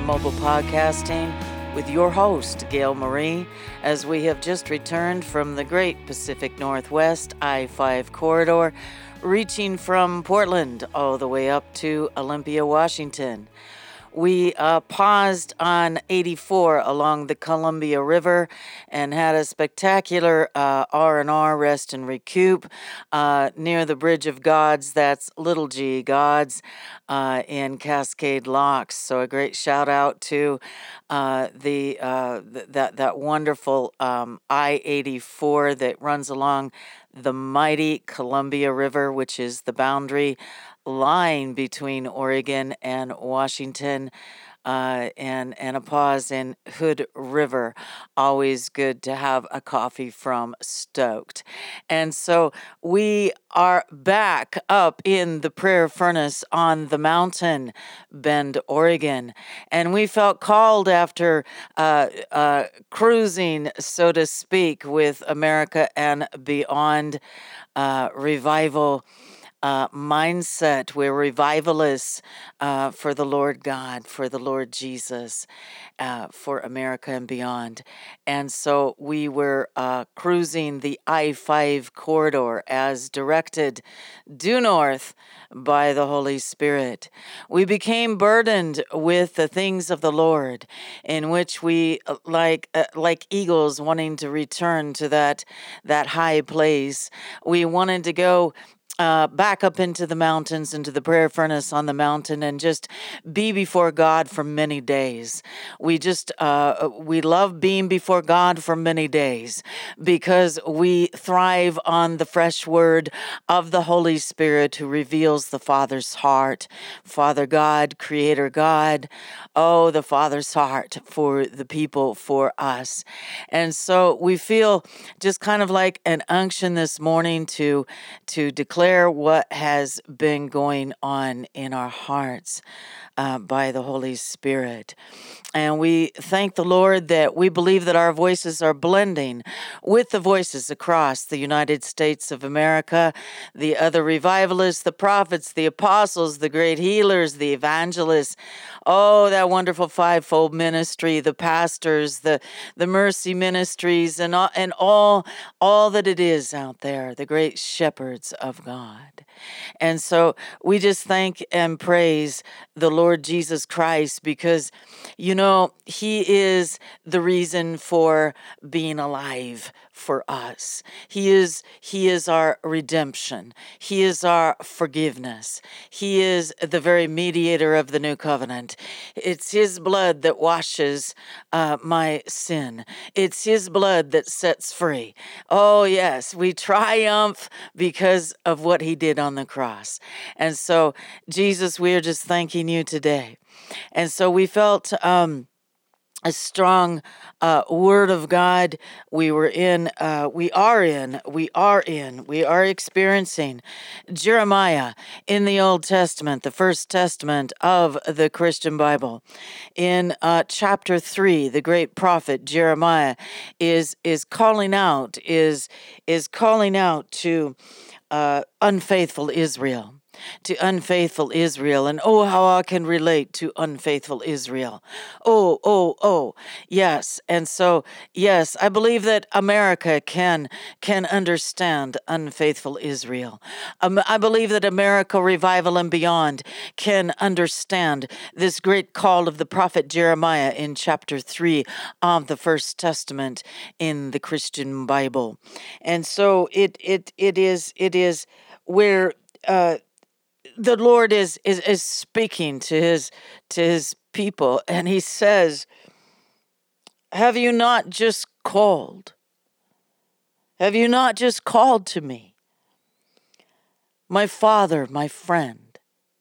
Tribe Mobile Podcasting with your host, Gail Marie, as we have just returned from the great Pacific Northwest I 5 corridor, reaching from Portland all the way up to Olympia, Washington. We uh, paused on 84 along the Columbia River and had a spectacular uh, R&R rest and recoup uh, near the Bridge of Gods. That's Little G Gods uh, in Cascade Locks. So a great shout out to uh, the uh, th- that that wonderful um, I-84 that runs along the mighty Columbia River, which is the boundary line between Oregon and Washington. Uh, and and a pause in Hood River. Always good to have a coffee from Stoked. And so we are back up in the prayer furnace on the mountain, Bend, Oregon. And we felt called after uh, uh, cruising, so to speak, with America and Beyond uh, Revival uh, mindset. We're revivalists uh, for the Lord God, for the Lord Jesus, uh, for America and beyond. And so we were uh, cruising the I 5 corridor as directed due north by the Holy Spirit. We became burdened with the things of the Lord, in which we, uh, like, uh, like eagles wanting to return to that, that high place, we wanted to go uh, back up into the mountains, into the prayer furnace on the mountain, and just be before God for many days. We just, uh, we love being before God for many days because we thrive on the fresh word of the Holy Spirit who reveals the Father's heart. Father God, Creator God, oh, the Father's heart for the people, for us. And so we feel just kind of like an unction this morning to, to declare share what has been going on in our hearts uh, by the Holy Spirit. And we thank the Lord that we believe that our voices are blending with the voices across the United States of America, the other revivalists, the prophets, the apostles, the great healers, the evangelists. Oh, that wonderful fivefold ministry, the pastors, the, the mercy ministries, and all, and all, all that it is out there, the great shepherds of God. God. And so we just thank and praise the Lord Jesus Christ because, you know, He is the reason for being alive for us. He is He is our redemption. He is our forgiveness. He is the very mediator of the new covenant. It's His blood that washes uh, my sin. It's His blood that sets free. Oh yes, we triumph because of what He did on the cross. And so, Jesus, we are just thanking you today. And so we felt. Um, a strong uh, word of God. We were in, uh, we are in, we are in, we are experiencing Jeremiah in the Old Testament, the first testament of the Christian Bible. In uh, chapter three, the great prophet Jeremiah is is calling out, is is calling out to uh, unfaithful Israel to unfaithful Israel. And oh, how I can relate to unfaithful Israel. Oh, oh, oh, yes. And so, yes, I believe that America can can understand unfaithful Israel. Um, I believe that America Revival and Beyond can understand this great call of the prophet Jeremiah in chapter three of the First Testament in the Christian Bible. And so it it it is it is where uh, the Lord is, is is speaking to his to his people and he says have you not just called? Have you not just called to me? My father my friend.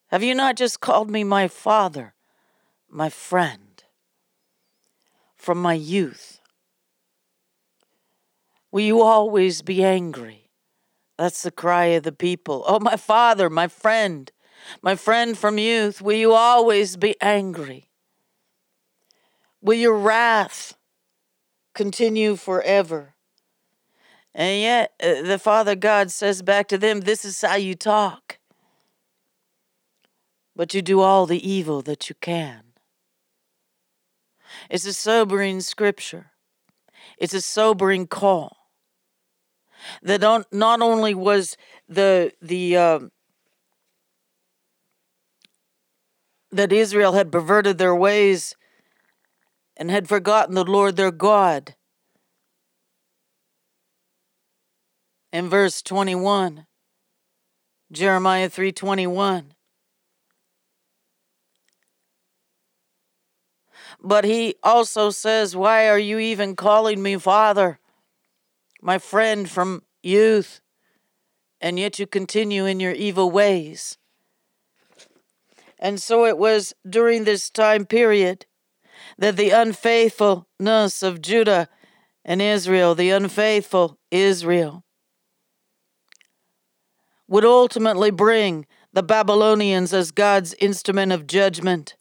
Have you not just called me my father my friend from my youth? Will you always be angry that's the cry of the people. Oh, my father, my friend, my friend from youth, will you always be angry? Will your wrath continue forever? And yet, uh, the Father God says back to them, This is how you talk. But you do all the evil that you can. It's a sobering scripture. It's a sobering call. That not only was the the uh, that Israel had perverted their ways and had forgotten the Lord their God. In verse 21, Jeremiah 3:21 But he also says, Why are you even calling me father, my friend from youth, and yet you continue in your evil ways? And so it was during this time period that the unfaithfulness of Judah and Israel, the unfaithful Israel, would ultimately bring the Babylonians as God's instrument of judgment.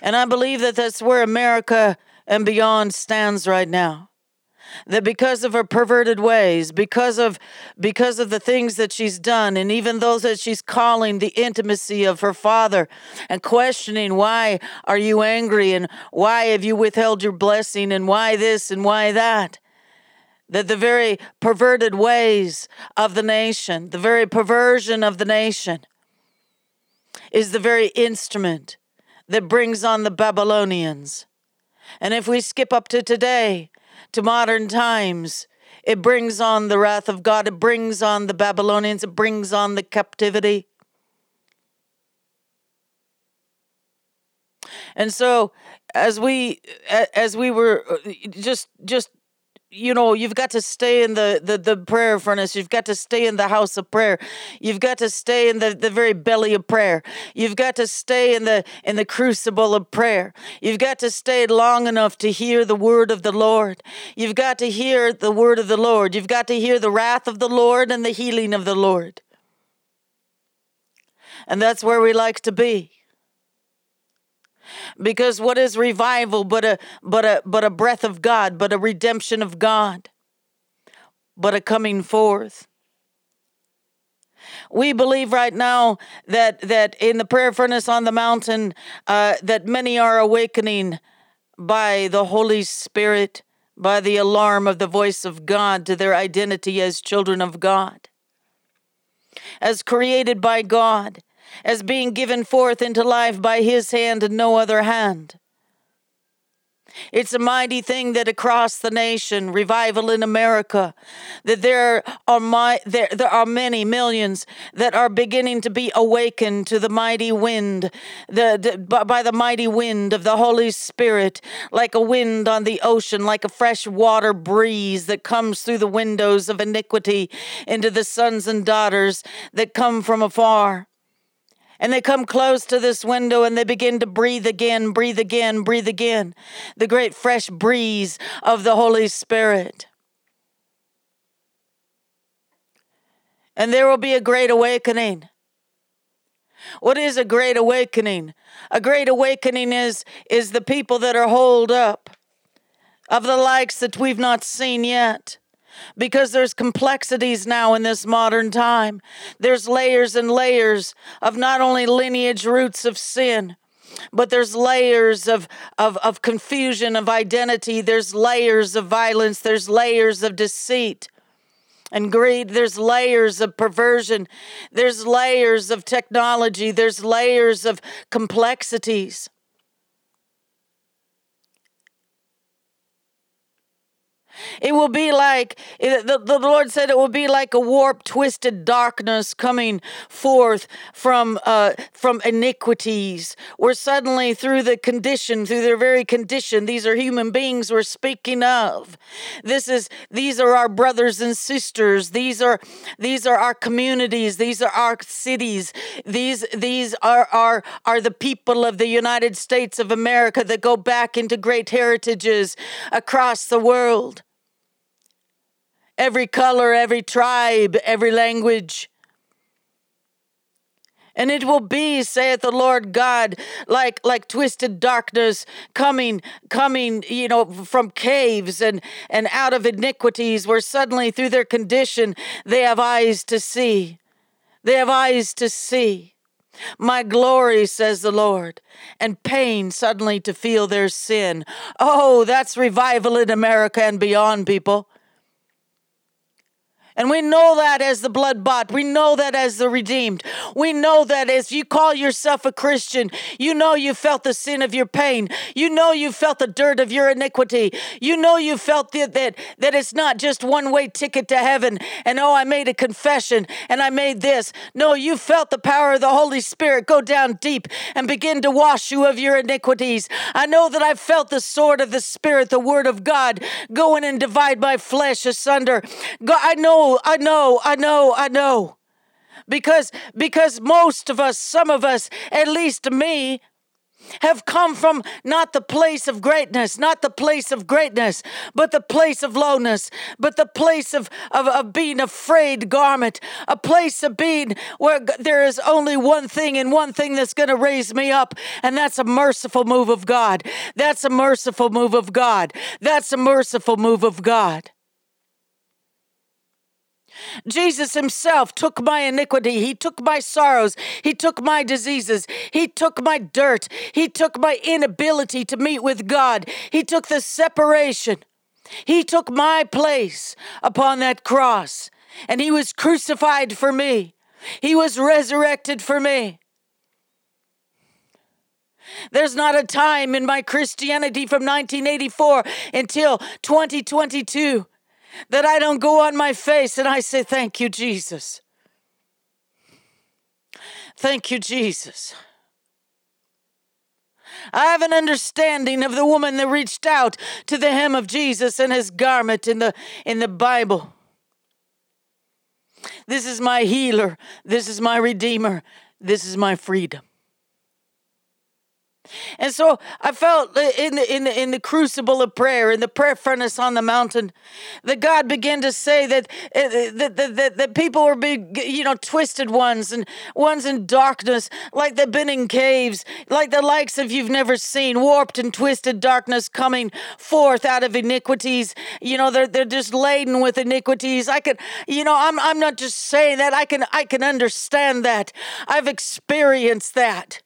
And I believe that that's where America and beyond stands right now. That because of her perverted ways, because of because of the things that she's done, and even those that she's calling the intimacy of her father and questioning why are you angry? And why have you withheld your blessing? And why this? And why that? That the very perverted ways of the nation, the very perversion of the nation, is the very instrument that brings on the Babylonians. And if we skip up to today, to modern times, it brings on the wrath of God, it brings on the Babylonians, it brings on the captivity. And so as we as we were uh, just just you know you've got to stay in the, the the prayer furnace. You've got to stay in the house of prayer. You've got to stay in the the very belly of prayer. You've got to stay in the in the crucible of prayer. You've got to stay long enough to hear the word of the lord. You've got to hear the word of the lord. You've got to hear the wrath of the lord and the healing of the lord. And that's where we like to be because what is revival but a but a but a breath of God, but a redemption of God, but a coming forth. We believe right now that that in the prayer furnace on the mountain, uh, that many are awakening by the Holy Spirit, by the alarm of the voice of God to their identity as children of God, as created by God, as being given forth into life by his hand and no other hand. It's a mighty thing that across the nation, revival in America, that there are my, there, there are many millions that are beginning to be awakened to the mighty wind, the, the, by the mighty wind of the Holy Spirit, like a wind on the ocean, like a fresh water breeze that comes through the windows of iniquity into the sons and daughters that come from afar and they come close to this window and they begin to breathe again, breathe again, breathe again. The great fresh breeze of the Holy Spirit. And there will be a great awakening. What is a great awakening? A great awakening is, is the people that are holed up of the likes that we've not seen yet because there's complexities now in this modern time. There's layers and layers of not only lineage roots of sin, but there's layers of, of, of confusion of identity. There's layers of violence. There's layers of deceit and greed. There's layers of perversion. There's layers of technology. There's layers of complexities. It will be like, the, the Lord said it will be like a warped, twisted darkness coming forth from, uh, from iniquities, where suddenly through the condition, through their very condition, these are human beings we're speaking of. This is, these are our brothers and sisters. These are, these are our communities. These are our cities. These, these are, are, are the people of the United States of America that go back into great heritages across the world every color, every tribe, every language. And it will be, saith the Lord God, like like twisted darkness coming, coming, you know, from caves and and out of iniquities, where suddenly through their condition they have eyes to see. They have eyes to see. My glory, says the Lord, and pain suddenly to feel their sin. Oh, that's revival in America and beyond, people. And we know that as the blood bought. We know that as the redeemed. We know that as you call yourself a Christian, you know you felt the sin of your pain. You know you felt the dirt of your iniquity. You know you felt that, that, that it's not just one way ticket to heaven. And oh, I made a confession and I made this. No, you felt the power of the Holy Spirit go down deep and begin to wash you of your iniquities. I know that I felt the sword of the Spirit, the word of God, go in and divide my flesh asunder. God, I know I know, I know, I know. Because because most of us, some of us, at least me, have come from not the place of greatness, not the place of greatness, but the place of lowness, but the place of, of, of being a frayed garment, a place of being where there is only one thing and one thing that's going to raise me up, and that's a merciful move of God. That's a merciful move of God. That's a merciful move of God. Jesus himself took my iniquity. He took my sorrows. He took my diseases. He took my dirt. He took my inability to meet with God. He took the separation. He took my place upon that cross. And he was crucified for me. He was resurrected for me. There's not a time in my Christianity from 1984 until 2022 that I don't go on my face and I say, Thank you, Jesus. Thank you, Jesus. I have an understanding of the woman that reached out to the hem of Jesus and his garment in the in the Bible. This is my healer. This is my redeemer. This is my freedom. And so I felt in the, in the, in the crucible of prayer, in the prayer furnace on the mountain, that God began to say that, uh, that, that, that, that people were being, you know, twisted ones and ones in darkness, like they've been in caves, like the likes of you've never seen, warped and twisted darkness coming forth out of iniquities. You know, they're, they're just laden with iniquities. I can, you know, I'm, I'm not just saying that. I can, I can understand that. I've experienced that.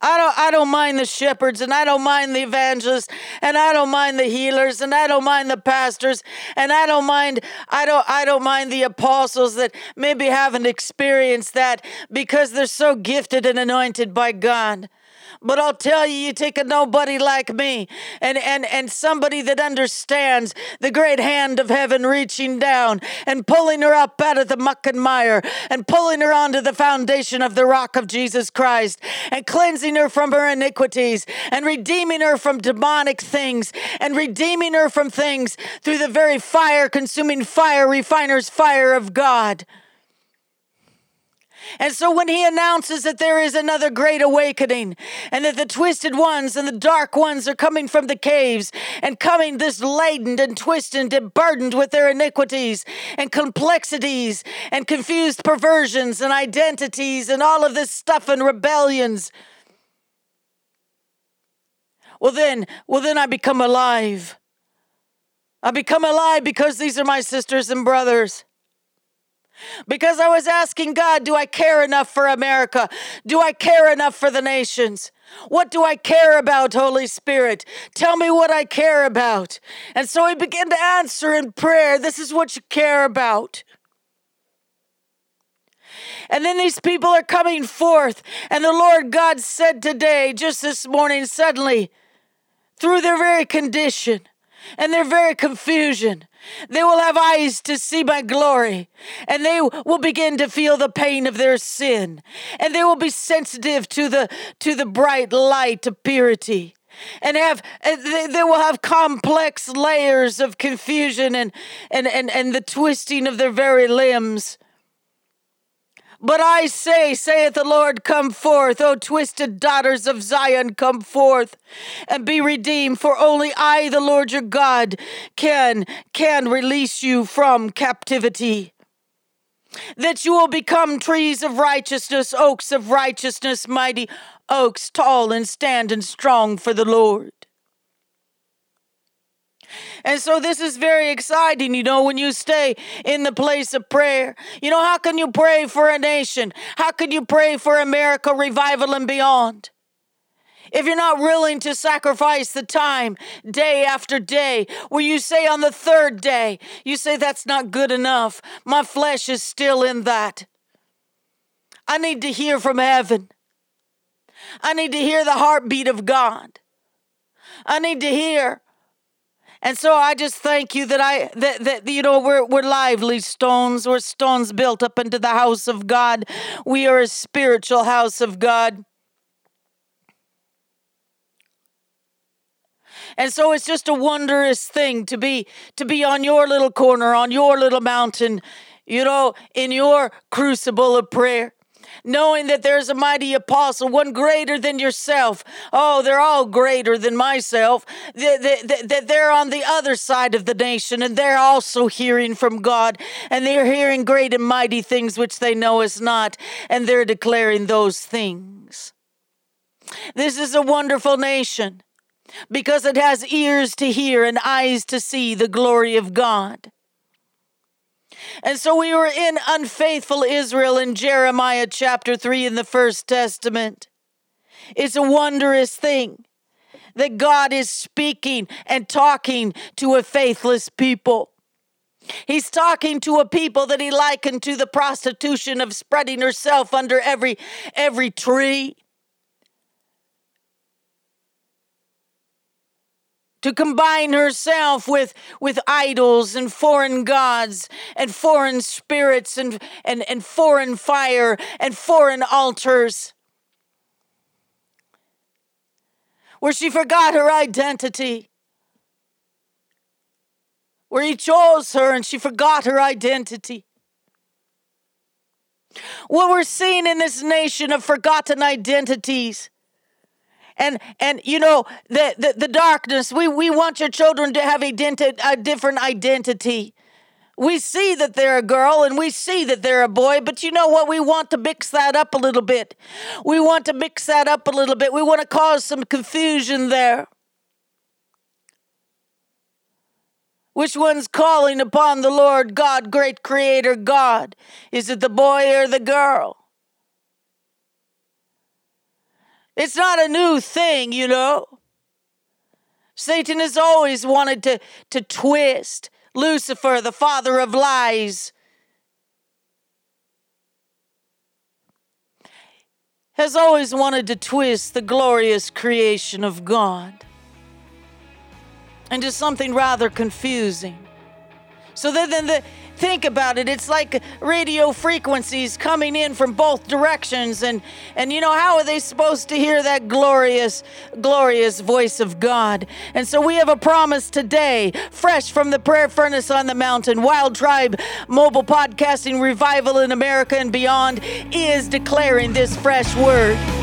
I don't I don't mind the shepherds and I don't mind the evangelists and I don't mind the healers and I don't mind the pastors and I don't mind I don't I don't mind the apostles that maybe haven't experienced that because they're so gifted and anointed by God. But I'll tell you, you take a nobody like me and, and, and somebody that understands the great hand of heaven reaching down and pulling her up out of the muck and mire and pulling her onto the foundation of the rock of Jesus Christ and cleansing her from her iniquities and redeeming her from demonic things and redeeming her from things through the very fire consuming fire, refiner's fire of God. And so when he announces that there is another great awakening and that the twisted ones and the dark ones are coming from the caves and coming this laden and twisted and burdened with their iniquities and complexities and confused perversions and identities and all of this stuff and rebellions. Well then, well then I become alive. I become alive because these are my sisters and brothers. Because I was asking God, do I care enough for America? Do I care enough for the nations? What do I care about, Holy Spirit? Tell me what I care about. And so he began to answer in prayer. This is what you care about. And then these people are coming forth. And the Lord God said today, just this morning, suddenly, through their very condition and their very confusion, they will have eyes to see my glory, and they will begin to feel the pain of their sin, and they will be sensitive to the to the bright light of purity and have they, they will have complex layers of confusion and, and and and the twisting of their very limbs but I say, saith the Lord, come forth, O twisted daughters of Zion, come forth and be redeemed, for only I, the Lord your God, can can release you from captivity. That you will become trees of righteousness, oaks of righteousness, mighty oaks, tall and stand and strong for the Lord. And so this is very exciting, you know, when you stay in the place of prayer. You know, how can you pray for a nation? How can you pray for America revival and beyond? If you're not willing to sacrifice the time day after day, where you say on the third day, you say that's not good enough. My flesh is still in that. I need to hear from heaven. I need to hear the heartbeat of God. I need to hear. And so I just thank you that I that, that you know we're we're lively stones, we're stones built up into the house of God. We are a spiritual house of God. And so it's just a wondrous thing to be to be on your little corner, on your little mountain, you know, in your crucible of prayer knowing that there's a mighty apostle, one greater than yourself. Oh, they're all greater than myself. That they're on the other side of the nation and they're also hearing from God and they're hearing great and mighty things which they know is not, and they're declaring those things. This is a wonderful nation because it has ears to hear and eyes to see the glory of God. And so we were in unfaithful Israel in Jeremiah chapter 3 in the First Testament. It's a wondrous thing that God is speaking and talking to a faithless people. He's talking to a people that he likened to the prostitution of spreading herself under every every tree. To combine herself with, with idols and foreign gods and foreign spirits and, and, and foreign fire and foreign altars. Where she forgot her identity. Where he chose her and she forgot her identity. What we're seeing in this nation of forgotten identities and and you know the the, the darkness we we want your children to have identi- a different identity we see that they're a girl and we see that they're a boy, but you know what? We want to mix that up a little bit. We want to mix that up a little bit. We want to cause some confusion there. Which one's calling upon the Lord God, great creator God? Is it the boy or the girl? It's not a new thing, you know. Satan has always wanted to, to twist Lucifer, the father of lies, has always wanted to twist the glorious creation of God into something rather confusing. So then, then the, think about it. It's like radio frequencies coming in from both directions. And, and you know, how are they supposed to hear that glorious, glorious voice of God? And so we have a promise today, fresh from the prayer furnace on the mountain. Wild Tribe Mobile Podcasting Revival in America and beyond is declaring this fresh word.